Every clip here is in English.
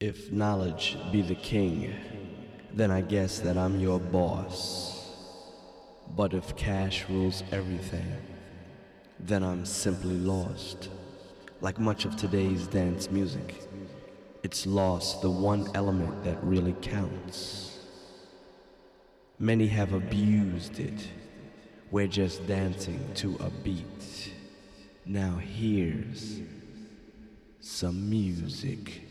If knowledge be the king, then I guess that I'm your boss. But if cash rules everything, then I'm simply lost. Like much of today's dance music, it's lost the one element that really counts. Many have abused it. We're just dancing to a beat. Now here's some music.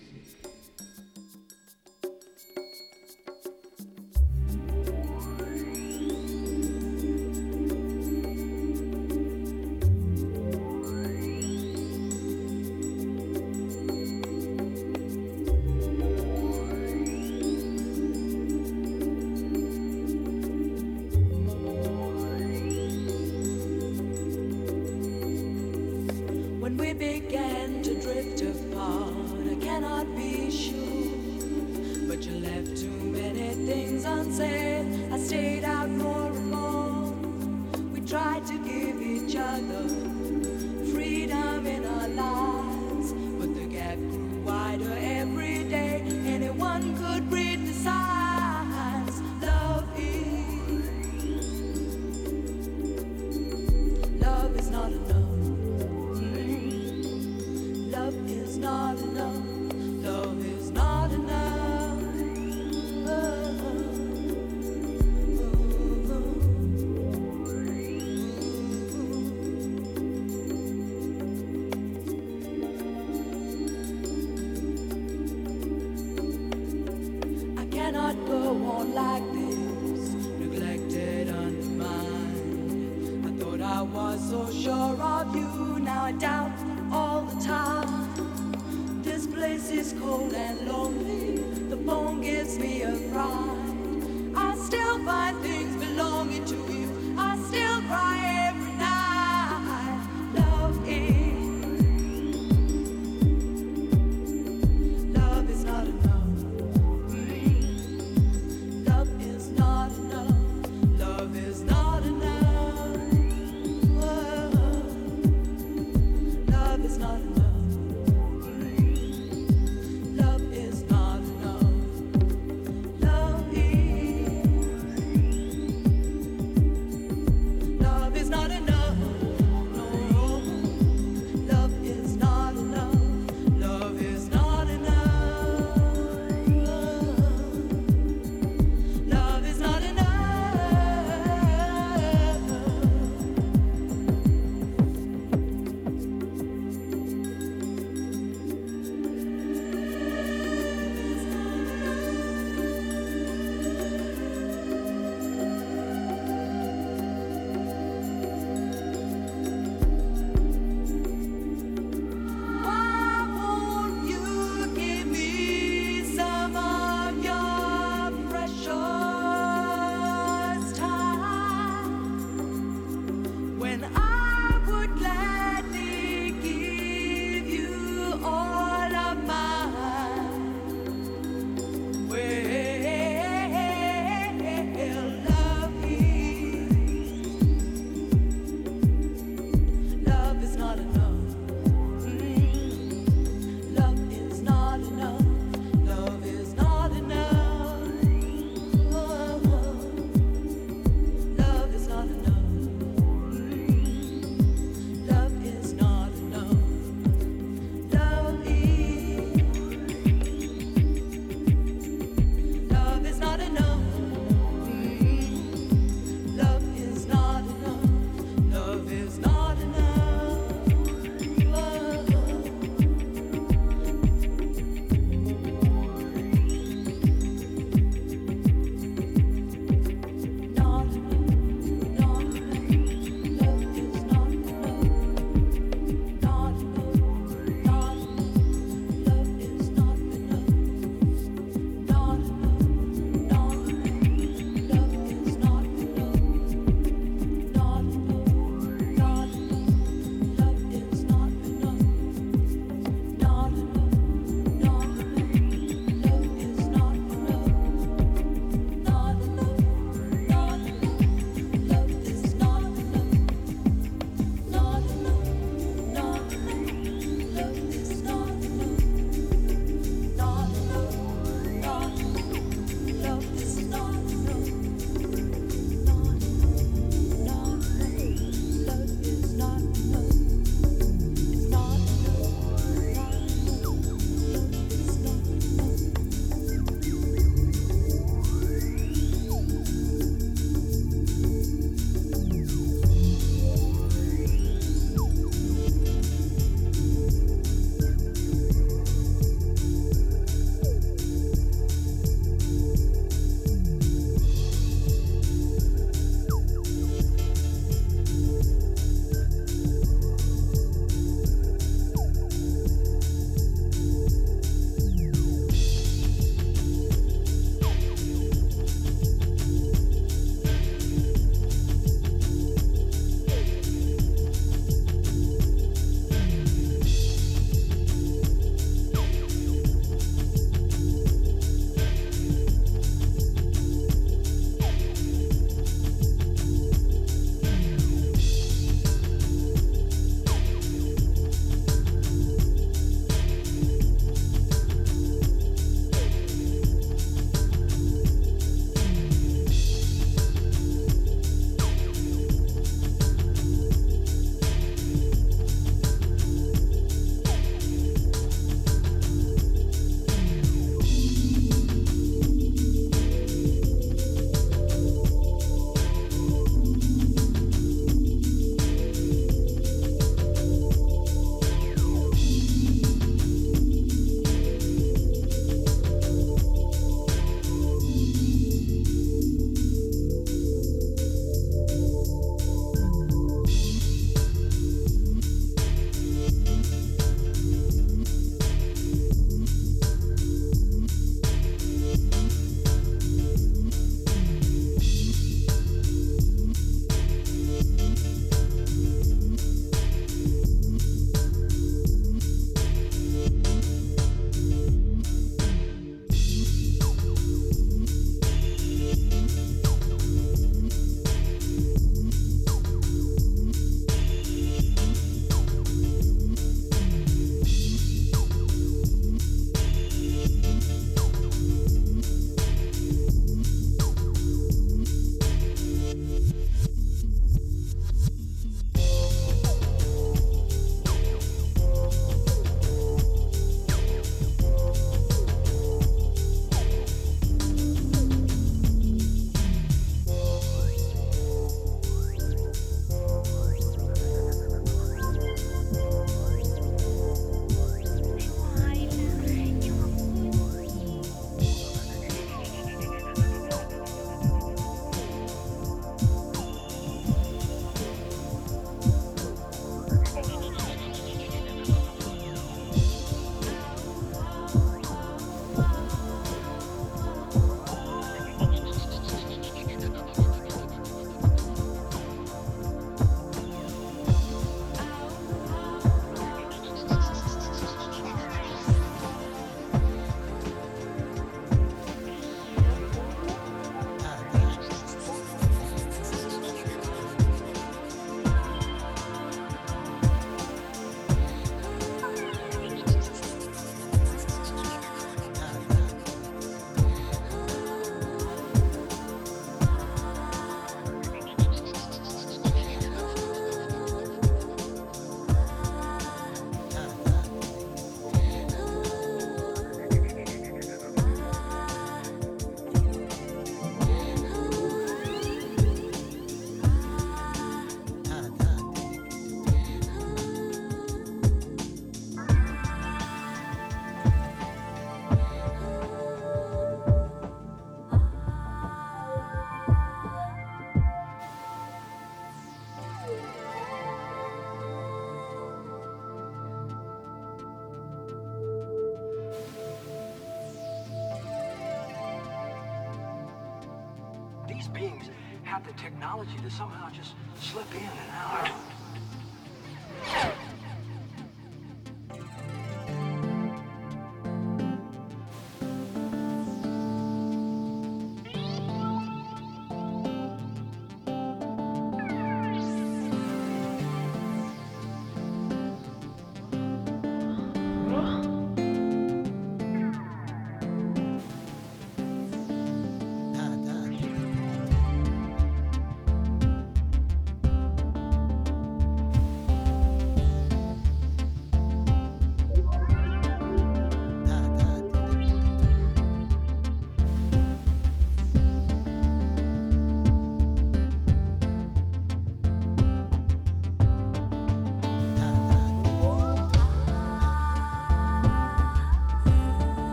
Technology to somehow just slip in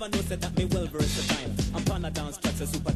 never know said that me well versatile. I'm on a dance tracks a super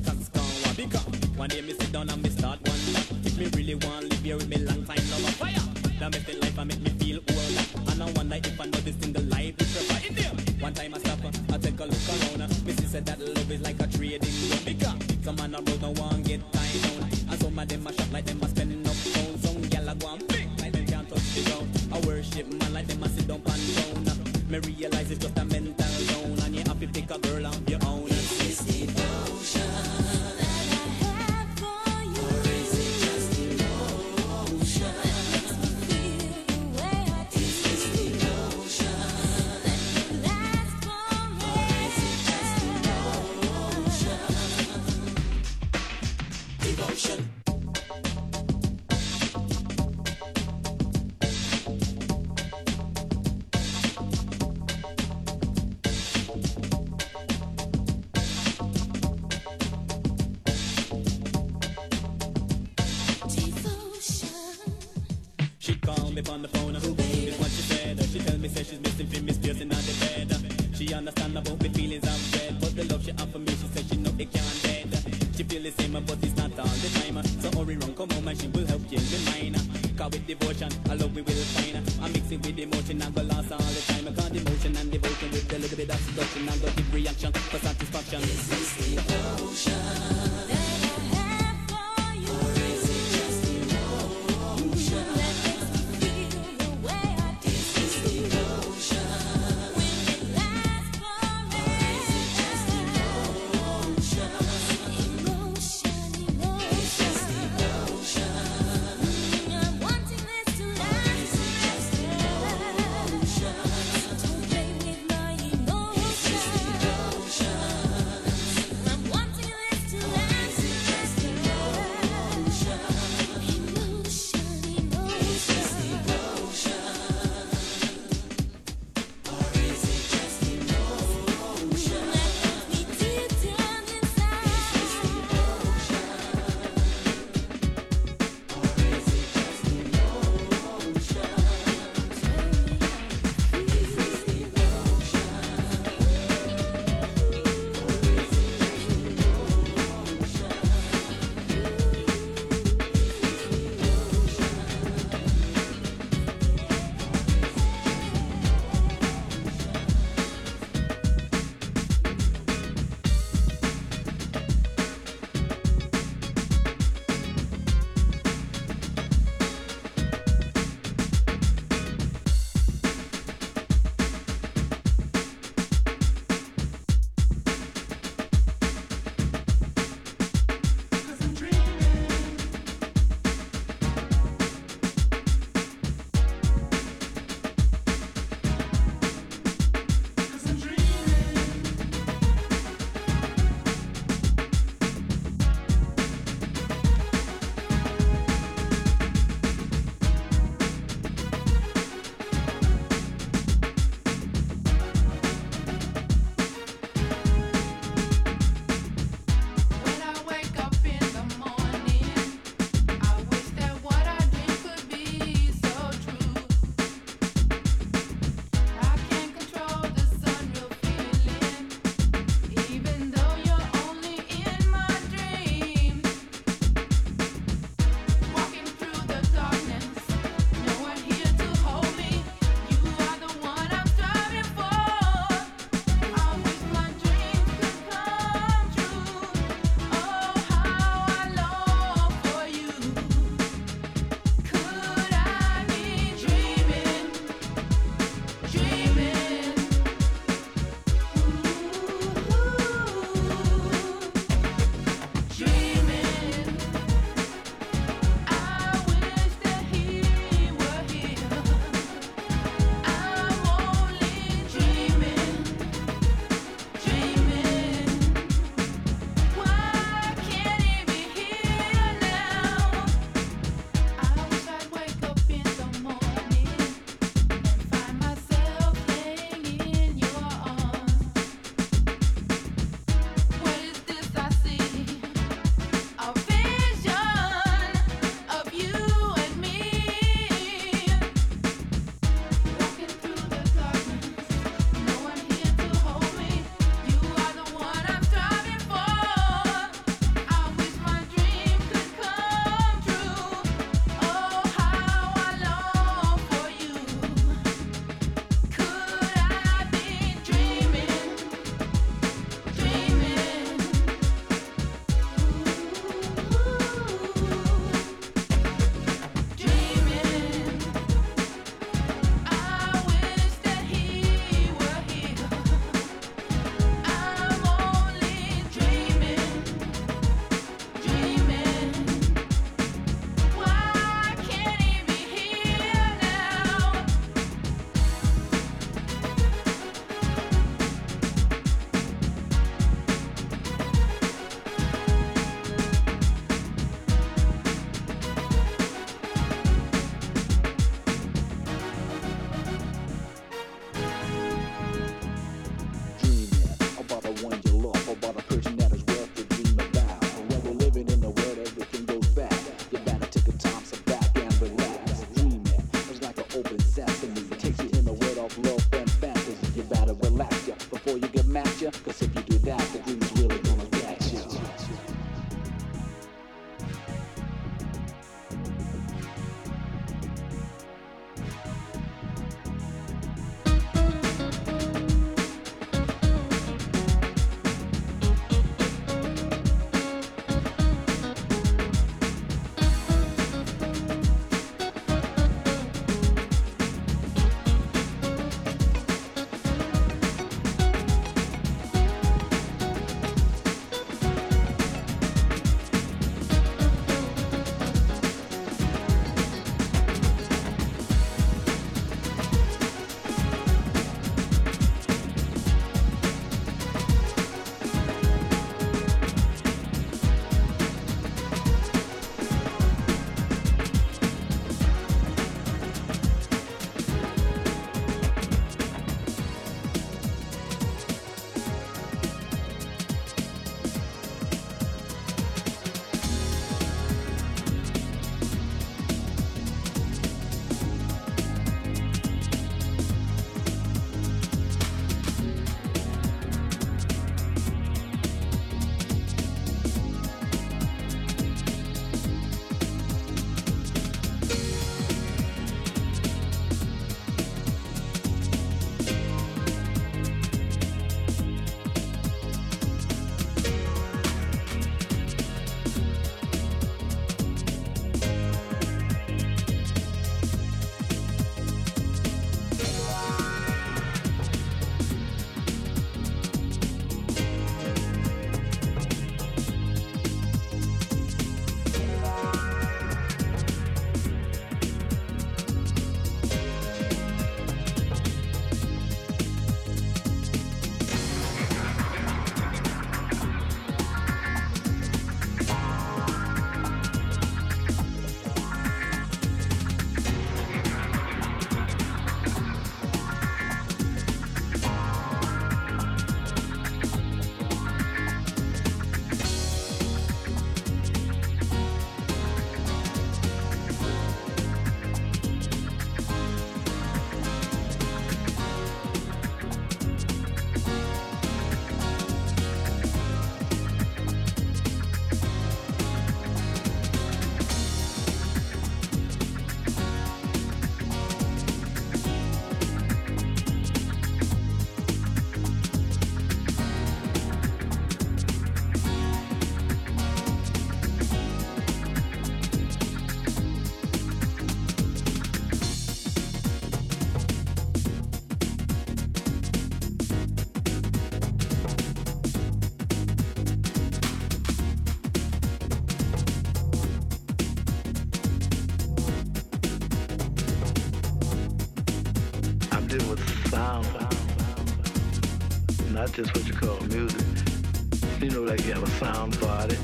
sound body,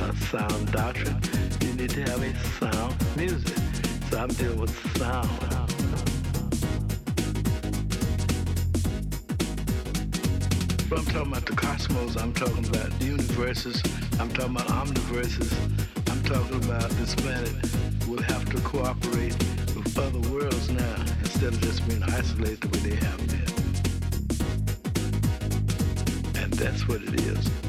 a sound doctrine. You need to have a sound music. So I'm dealing with sound. But I'm talking about the cosmos, I'm talking about the universes, I'm talking about omniverses, I'm talking about this planet will have to cooperate with other worlds now instead of just being isolated the way they have been. And that's what it is.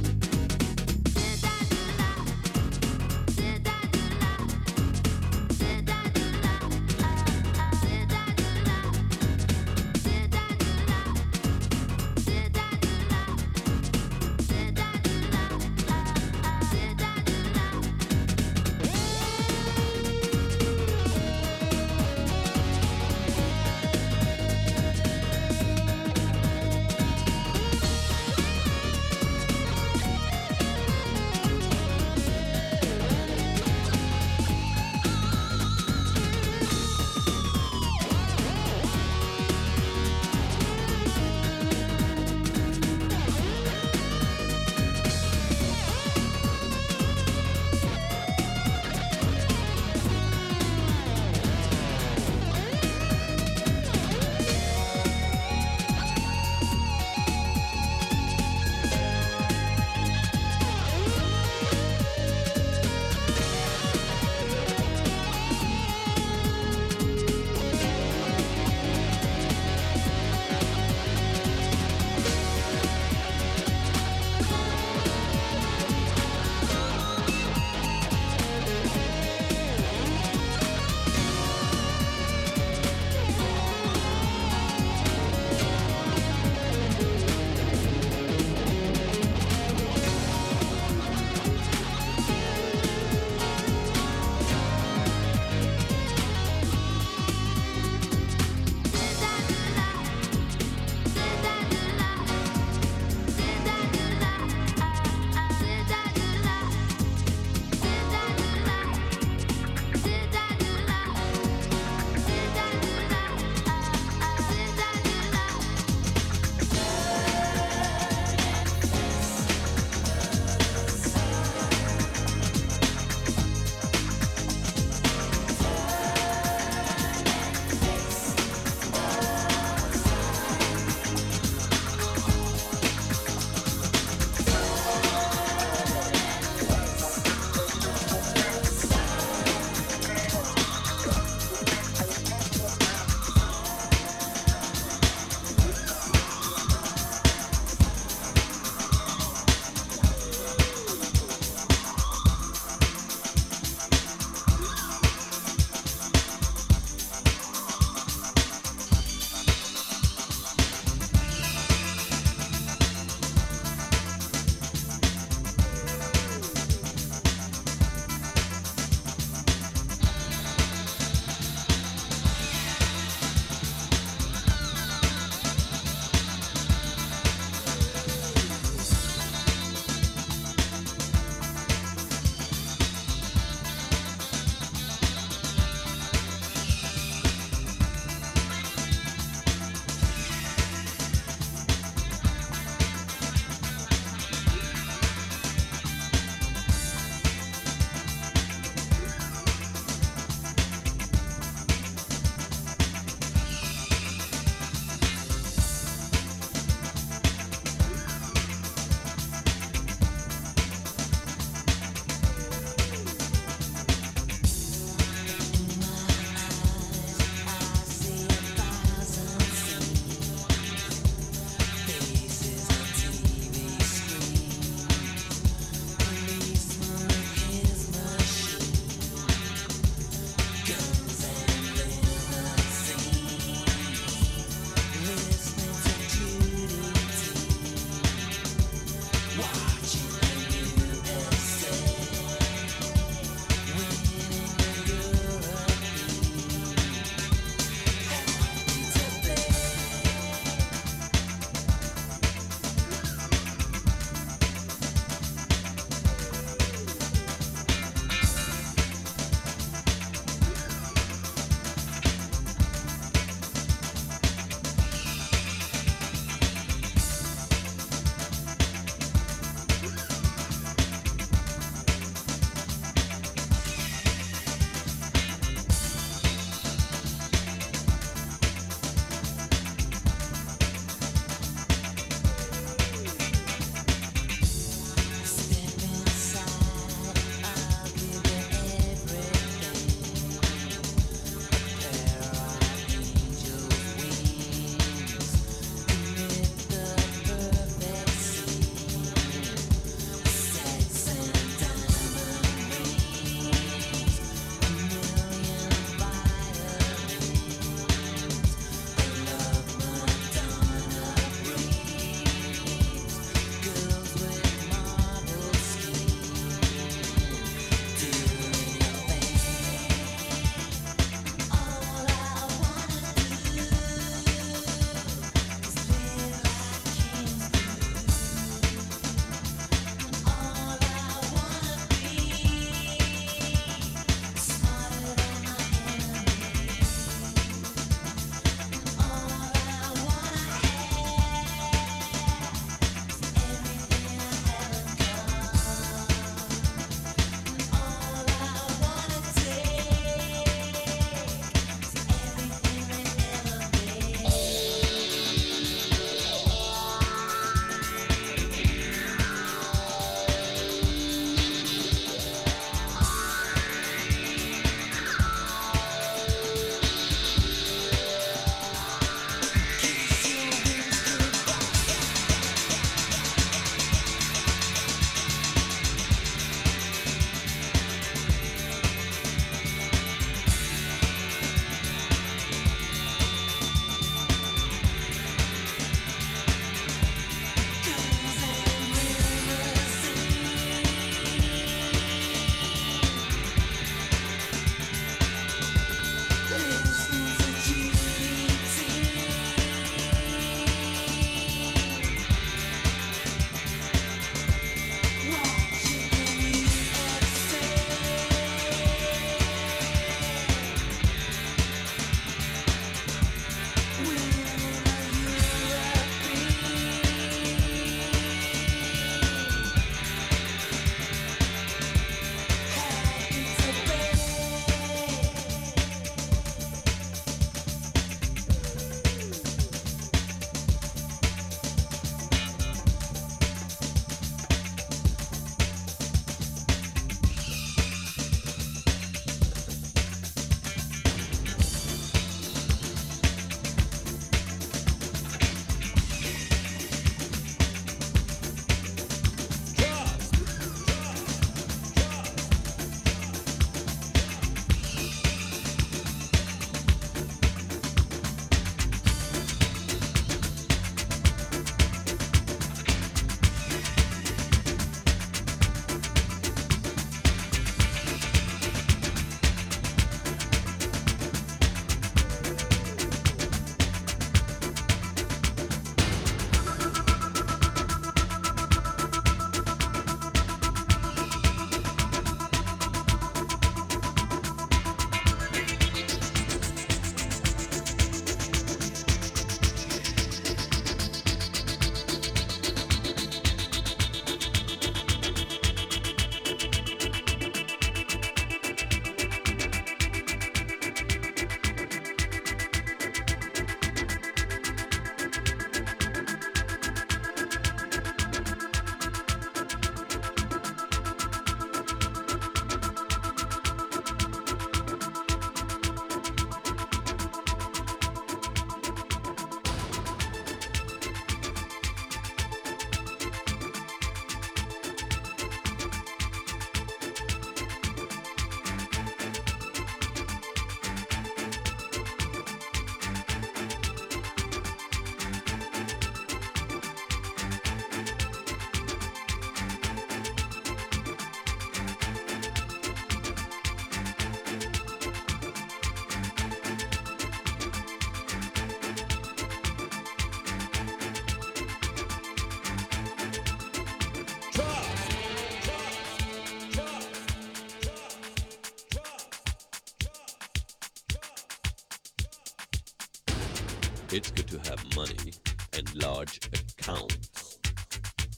It's good to have money and large accounts,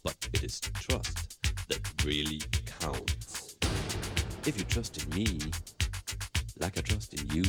but it is trust that really counts. If you trust in me, like I trust in you,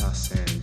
I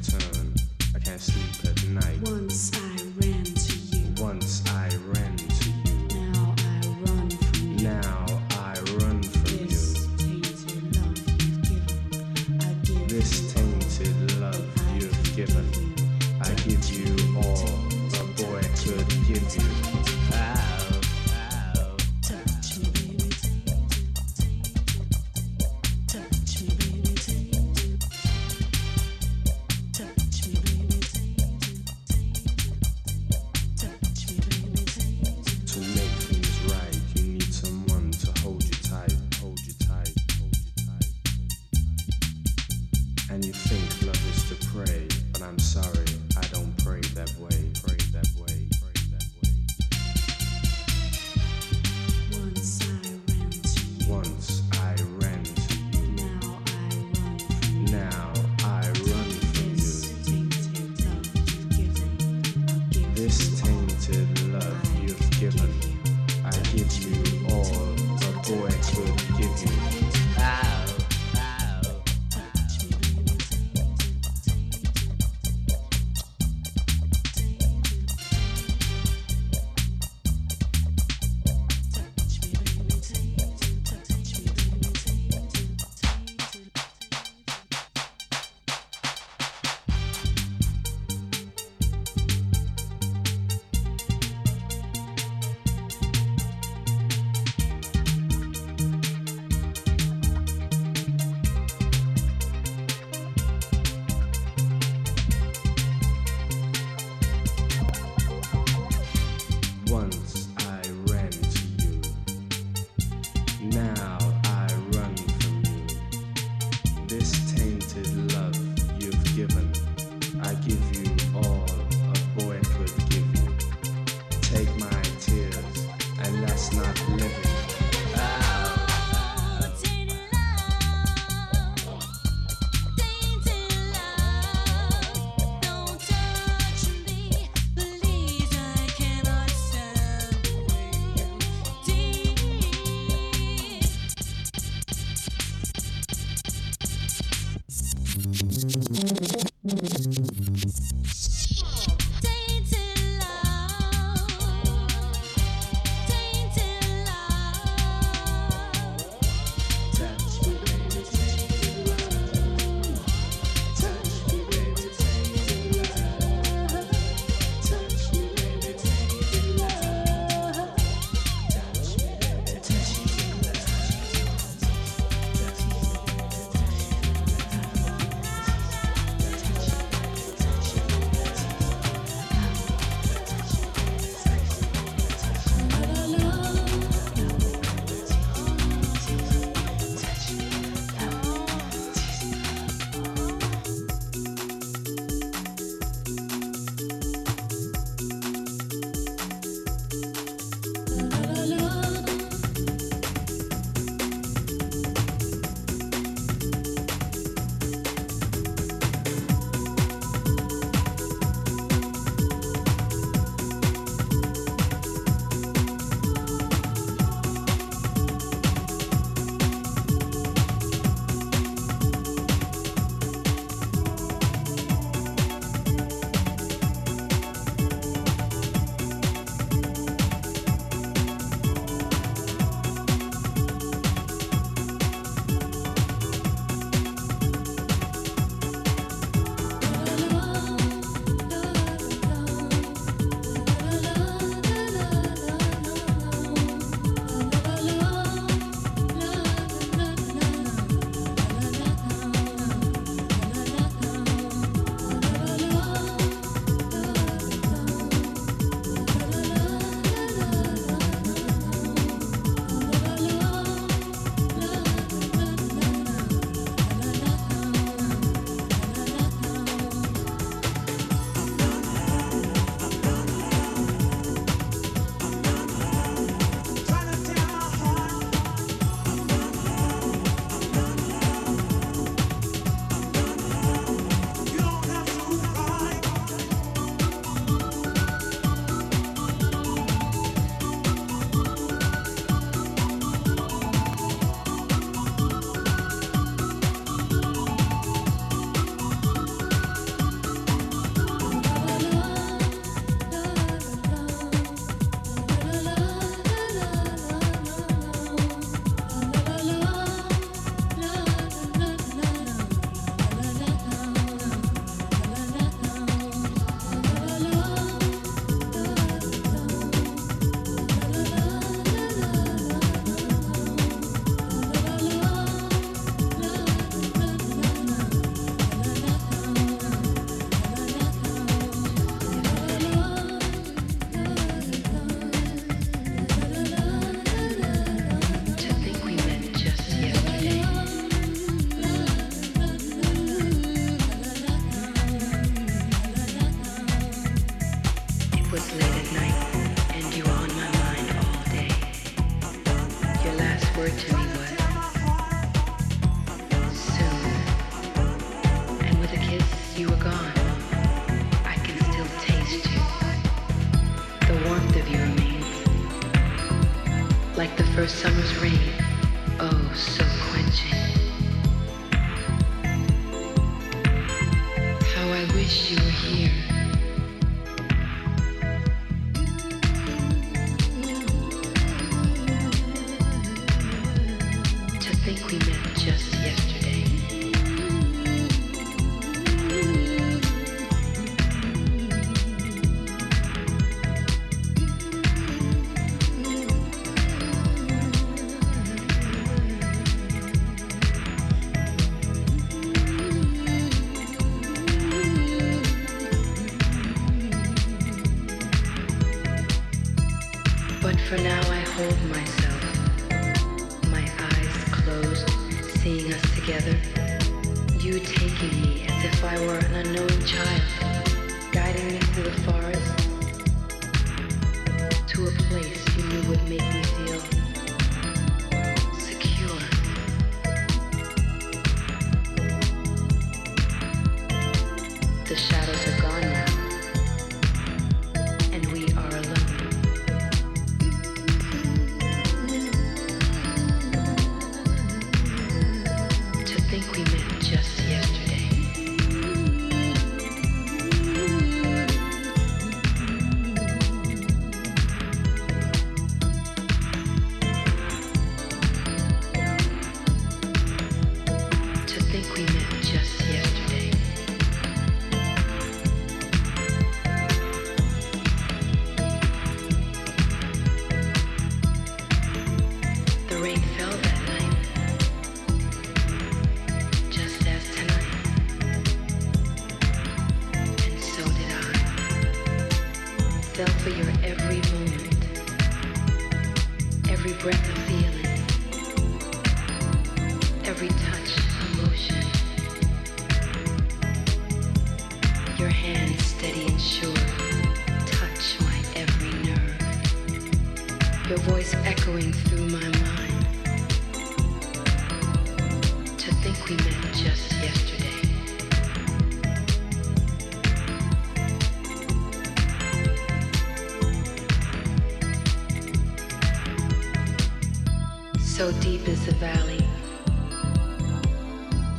So deep is the valley.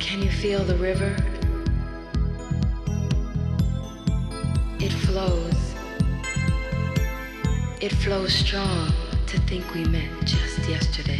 Can you feel the river? It flows. It flows strong to think we met just yesterday.